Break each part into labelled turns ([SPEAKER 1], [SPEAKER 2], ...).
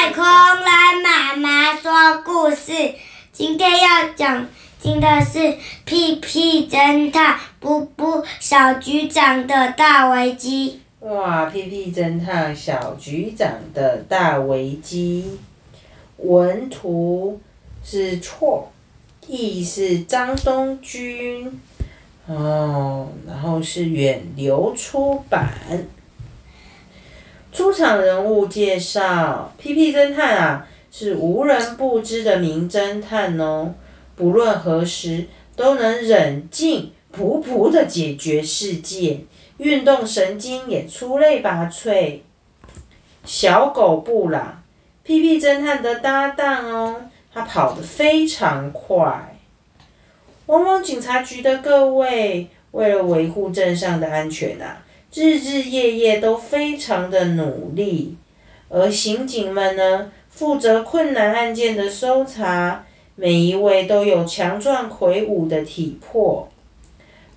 [SPEAKER 1] 太空来妈妈说故事。今天要讲听的是屁屁侦探布布小局长的大危机。
[SPEAKER 2] 哇！屁屁侦探小局长的大危机，文图是错，译是张东君，哦，然后是远流出版。出场人物介绍：：P.P. 侦探啊，是无人不知的名侦探哦。不论何时，都能冷静朴朴的解决事件，运动神经也出类拔萃。小狗布朗，，P.P. 侦探的搭档哦，他跑得非常快。汪汪警察局的各位，为了维护镇上的安全啊。日日夜夜都非常的努力，而刑警们呢，负责困难案件的搜查，每一位都有强壮魁梧的体魄。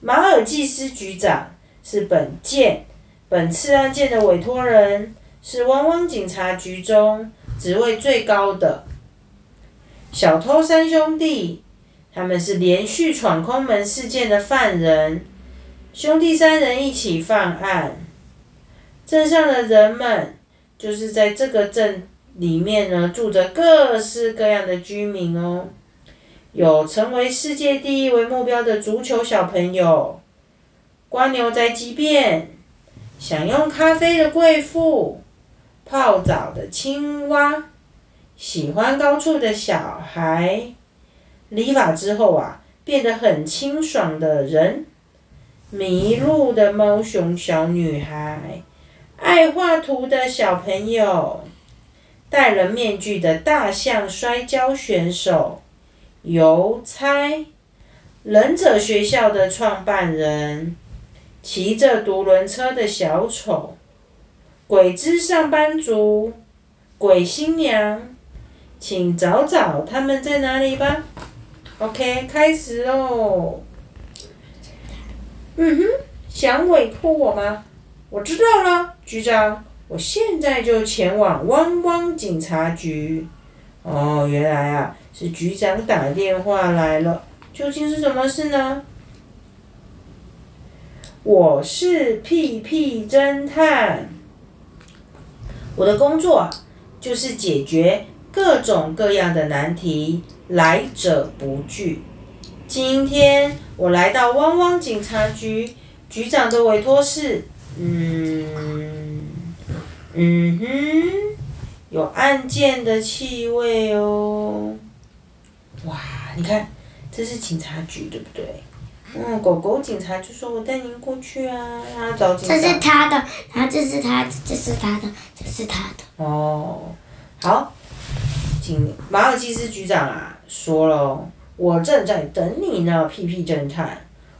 [SPEAKER 2] 马尔济斯局长是本件本次案件的委托人，是汪汪警察局中职位最高的。小偷三兄弟，他们是连续闯空门事件的犯人。兄弟三人一起犯案，镇上的人们就是在这个镇里面呢，住着各式各样的居民哦。有成为世界第一为目标的足球小朋友，观牛仔急便，享用咖啡的贵妇，泡澡的青蛙，喜欢高处的小孩，理发之后啊，变得很清爽的人。迷路的猫熊小女孩，爱画图的小朋友，戴了面具的大象摔跤选手，邮差，忍者学校的创办人，骑着独轮车的小丑，鬼之上班族，鬼新娘，请找找他们在哪里吧。OK，开始喽。嗯哼，想委托我吗？我知道了，局长，我现在就前往汪汪警察局。哦，原来啊，是局长打电话来了，究竟是什么事呢？我是屁屁侦探，我的工作就是解决各种各样的难题，来者不拒。今天我来到汪汪警察局，局长的委托是，嗯，嗯哼，有案件的气味哦。哇，你看，这是警察局对不对？嗯，狗狗警察就说：“我带您过去啊，让他找警察。”
[SPEAKER 1] 这是他的，然后这是他，这是他的，这是他的。
[SPEAKER 2] 哦，好，警马尔济斯局长啊，说了。我正在等你呢，屁屁侦探。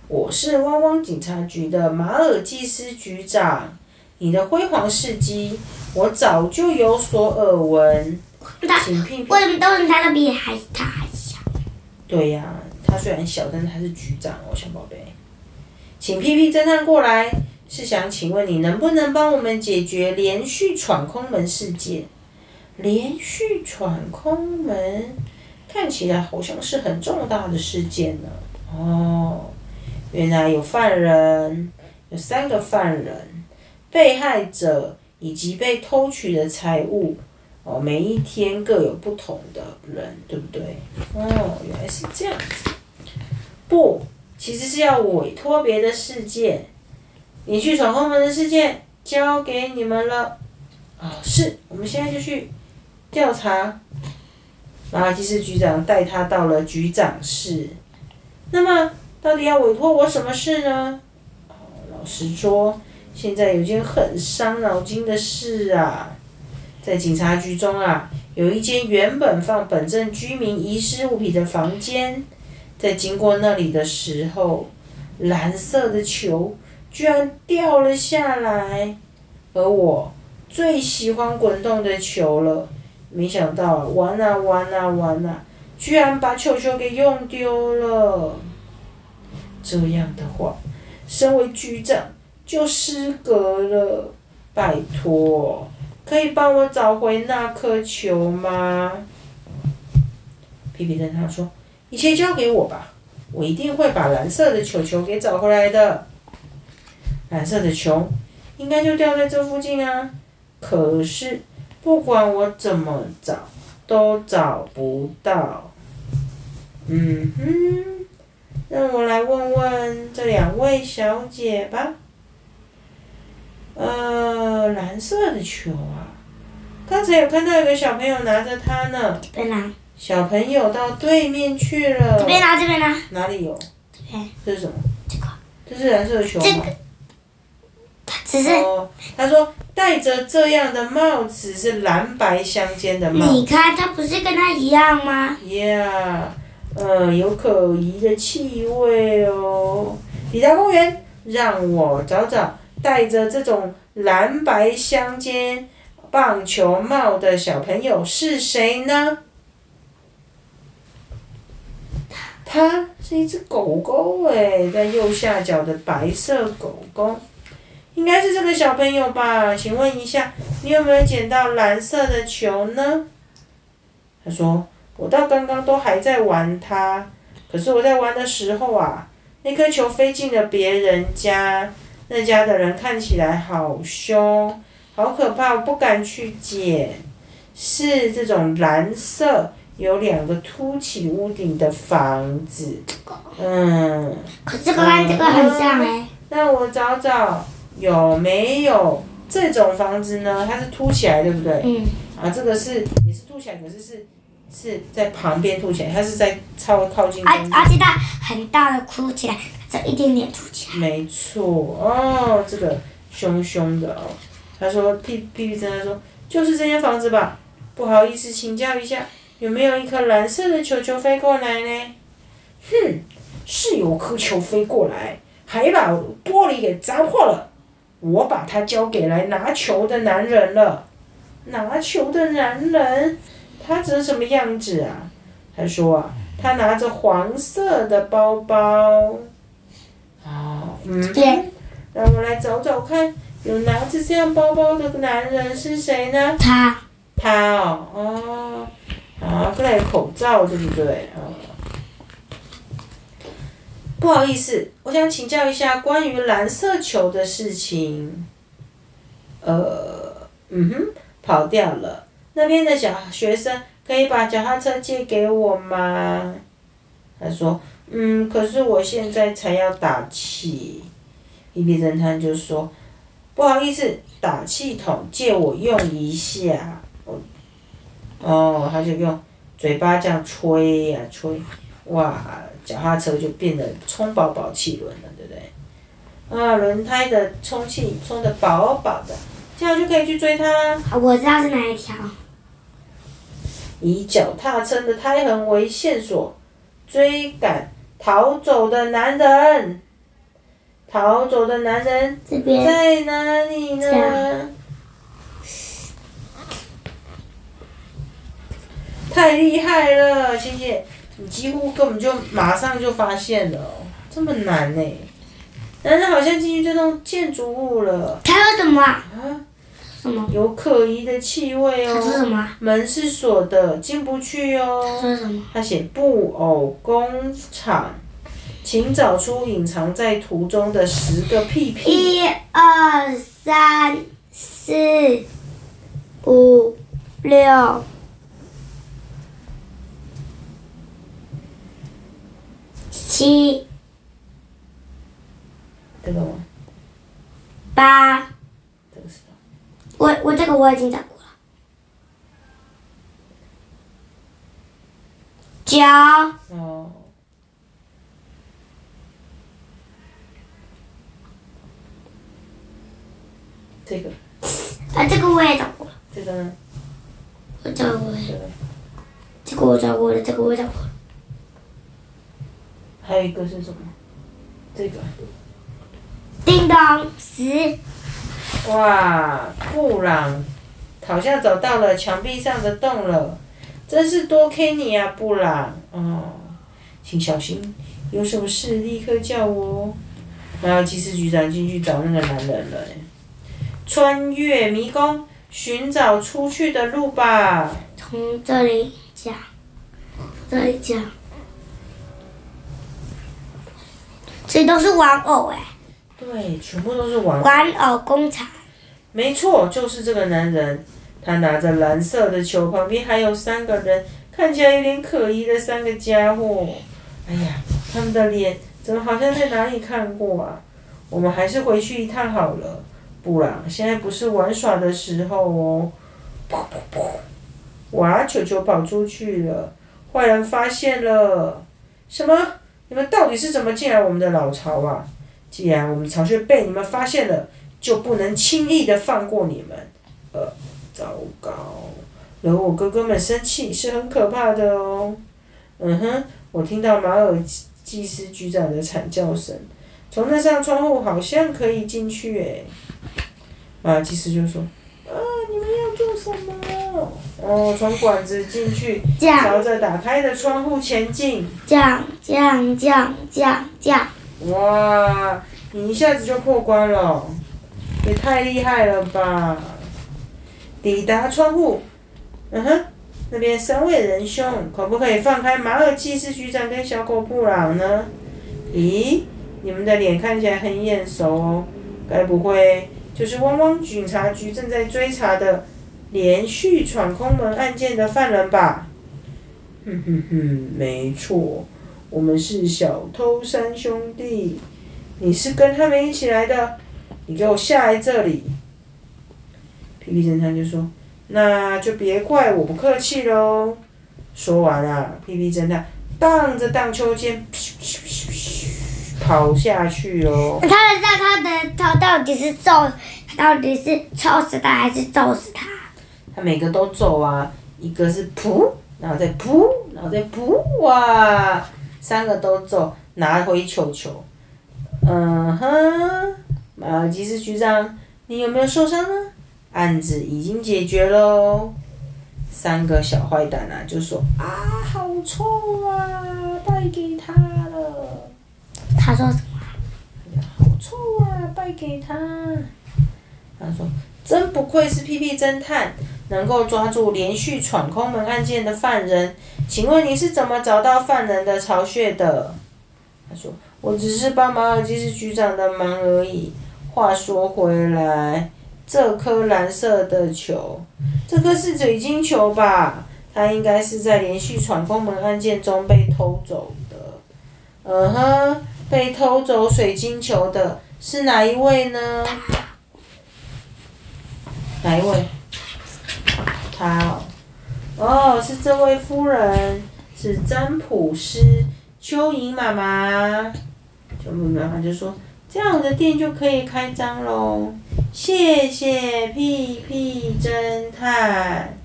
[SPEAKER 2] 我是汪汪警察局的马尔济斯局长。你的辉煌事迹，我早就有所耳闻。请屁屁。
[SPEAKER 1] 为什么都是他的比还他还小？
[SPEAKER 2] 对呀，他虽然小，但是他是局长哦，小宝贝。请屁屁侦探过来，是想请问你能不能帮我们解决连续闯空门事件？连续闯空门。看起来好像是很重大的事件呢。哦，原来有犯人，有三个犯人，被害者以及被偷取的财物。哦，每一天各有不同的人，对不对？哦，原来是这样子。不，其实是要委托别的事件。你去闯空门的事件交给你们了。哦，是，我们现在就去调查。马尔济斯局长带他到了局长室。那么，到底要委托我什么事呢？老实说，现在有件很伤脑筋的事啊。在警察局中啊，有一间原本放本镇居民遗失物品的房间，在经过那里的时候，蓝色的球居然掉了下来，而我最喜欢滚动的球了。没想到玩啊玩啊玩啊，居然把球球给用丢了。这样的话，身为局长就失格了。拜托，可以帮我找回那颗球吗？皮皮侦探说：“一切交给我吧，我一定会把蓝色的球球给找回来的。蓝色的球应该就掉在这附近啊，可是不管我怎么找，都找不到。嗯哼，让我来问问这两位小姐吧。呃，蓝色的球啊，刚才有看到有个小朋友拿着它呢。
[SPEAKER 1] 这边拿，
[SPEAKER 2] 小朋友到对面去了。
[SPEAKER 1] 这边拿，这边拿，
[SPEAKER 2] 哪里有？
[SPEAKER 1] 这边
[SPEAKER 2] 这是什么？
[SPEAKER 1] 这个，
[SPEAKER 2] 这是蓝色的球吗？
[SPEAKER 1] 这个它只是
[SPEAKER 2] 哦，他说戴着这样的帽子是蓝白相间的帽子。
[SPEAKER 1] 你看，它不是跟它一样吗
[SPEAKER 2] ？Yeah，嗯，有可疑的气味哦。抵达公园，让我找找戴着这种蓝白相间棒球帽的小朋友是谁呢？它是一只狗狗诶，在右下角的白色狗狗，应该是这个小朋友吧？请问一下，你有没有捡到蓝色的球呢？他说：“我到刚刚都还在玩它，可是我在玩的时候啊，那颗球飞进了别人家，那家的人看起来好凶，好可怕，我不敢去捡。是这种蓝色，有两个凸起屋顶的房子，嗯，
[SPEAKER 1] 可这个跟这个很像哎、
[SPEAKER 2] 那我找找有没有这种房子呢？它是凸起来，对不对？
[SPEAKER 1] 嗯，
[SPEAKER 2] 啊，这个是也是凸起来，可是是是在旁边凸起来，它是在稍微靠近
[SPEAKER 1] 而
[SPEAKER 2] 中间。
[SPEAKER 1] 而且它很大的凸起来，这一点点凸起来。
[SPEAKER 2] 没错，哦，这个凶凶的哦。他说屁屁屁侦探说就是这间房子吧？不好意思，请教一下，有没有一颗蓝色的球球飞过来呢？哼，是有颗球飞过来，还把玻璃给砸破了。我把它交给来拿球的男人了。拿球的男人，他长什么样子啊？他说啊，他拿着黄色的包包。哦，嗯，
[SPEAKER 1] 对，
[SPEAKER 2] 让我来找找看，有拿着这样包包的男人是谁呢？
[SPEAKER 1] 他
[SPEAKER 2] 他哦，哦，啊，跟来口罩对不对？哦。不好意思，我想请教一下关于蓝色球的事情。呃，嗯哼，跑掉了。那边的小学生可以把脚踏车借给我吗？他说，嗯，可是我现在才要打气。皮皮侦探就说，不好意思，打气筒借我用一下。哦，他就用嘴巴这样吹呀、吹，哇，脚踏车就变得充饱饱气轮了，对不对？啊，轮胎的充气充的饱饱的，这样就可以去追他啦。
[SPEAKER 1] 我知道是哪一条。
[SPEAKER 2] 以脚踏车的胎痕为线索，追赶逃走的男人。逃走的男人在哪里呢？太厉害了，倩倩，你几乎根本就马上就发现了哦，这么难呢？男人好像进去这栋建筑物了
[SPEAKER 1] 它有什么啊？
[SPEAKER 2] 啊，
[SPEAKER 1] 什么？
[SPEAKER 2] 有可疑的气味哦？门是锁的，进不去
[SPEAKER 1] 他
[SPEAKER 2] 哦。
[SPEAKER 1] 说什么？
[SPEAKER 2] 他写布偶工厂，请找出隐藏在图中的十个屁屁。
[SPEAKER 1] 一二三四五六七
[SPEAKER 2] 这个吗？
[SPEAKER 1] 八，
[SPEAKER 2] 这个是
[SPEAKER 1] 我我这个我已经找过了。九，
[SPEAKER 2] 哦。这个，
[SPEAKER 1] 啊，这个我也找过了，
[SPEAKER 2] 这个呢？
[SPEAKER 1] 我找过了，
[SPEAKER 2] 这个，
[SPEAKER 1] 这个我找过了，这个我找过了。
[SPEAKER 2] 还有一个是什么？这个。
[SPEAKER 1] 叮当，十，
[SPEAKER 2] 哇，布朗好像找到了墙壁上的洞了，真是多亏你啊，布朗。哦，请小心，有什么事立刻叫我哦。然后骑士局长进去找那个男人了。穿越迷宫，寻找出去的路吧。
[SPEAKER 1] 从这里讲，这里讲，这都是玩偶哎，
[SPEAKER 2] 对，全部都是玩偶。
[SPEAKER 1] 玩偶工厂。
[SPEAKER 2] 没错，就是这个男人。他拿着蓝色的球，旁边还有三个人，看起来有点可疑的三个家伙。哎呀，他们的脸怎么好像在哪里看过啊？我们还是回去一趟好了，不然现在不是玩耍的时候哦。噗噗噗！哇，球球跑出去了，坏人发现了。什么？你们到底是怎么进来我们的老巢啊？既然我们巢穴被你们发现了，就不能轻易的放过你们。呃。糟糕，惹我哥哥们生气是很可怕的哦。嗯哼，我听到马尔祭司局长的惨叫声，从那扇窗户好像可以进去诶。马尔祭司就说：“啊，你们要做什么？哦，从管子进去，朝着打开的窗户前进。”
[SPEAKER 1] 降降降降降！
[SPEAKER 2] 哇，你一下子就破关了，也太厉害了吧！抵达窗户，嗯哼，那边三位仁兄，可不可以放开马尔济斯局长跟小狗布朗呢？咦，你们的脸看起来很眼熟哦，该不会就是汪汪警察局正在追查的连续闯空门案件的犯人吧？哼哼哼，没错，我们是小偷三兄弟，你是跟他们一起来的，你给我下来这里。皮皮侦探就说：“那就别怪我不客气喽。”说完啊，皮皮侦探荡着荡秋千，咻咻咻咻跑下去哦。
[SPEAKER 1] 他的他他的他到底是揍，到底是抽死他还是揍死他？
[SPEAKER 2] 他每个都走啊，一个是噗，然后再噗，然后再噗，哇，三个都走，拿回球球。嗯哼，马尔基斯局长，你有没有受伤呢？案子已经解决喽，三个小坏蛋啊就说啊好臭啊，败给他了。
[SPEAKER 1] 他说什么？
[SPEAKER 2] 好臭啊，败给他。他说真不愧是屁屁侦探，能够抓住连续闯空门案件的犯人。请问你是怎么找到犯人的巢穴的？他说我只是帮马尔基斯局长的忙而已。话说回来。这颗蓝色的球，这颗是水晶球吧？它应该是在连续闯空门案件中被偷走的。嗯哼，被偷走水晶球的是哪一位呢？哪一位？他哦，哦，是这位夫人，是占卜师蚯蚓妈妈。蚯蚓妈妈就说。这样我的店就可以开张喽，谢谢屁屁侦探。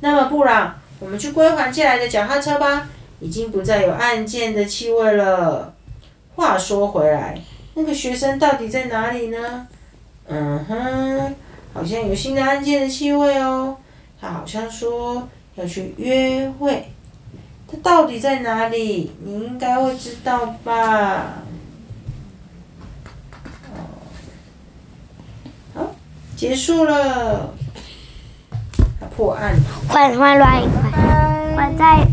[SPEAKER 2] 那么布朗，我们去归还借来的脚踏车吧，已经不再有案件的气味了。话说回来，那个学生到底在哪里呢？嗯哼，好像有新的案件的气味哦。他好像说要去约会，他到底在哪里？你应该会知道吧。结束了，破案。
[SPEAKER 1] 换换乱一换，换在。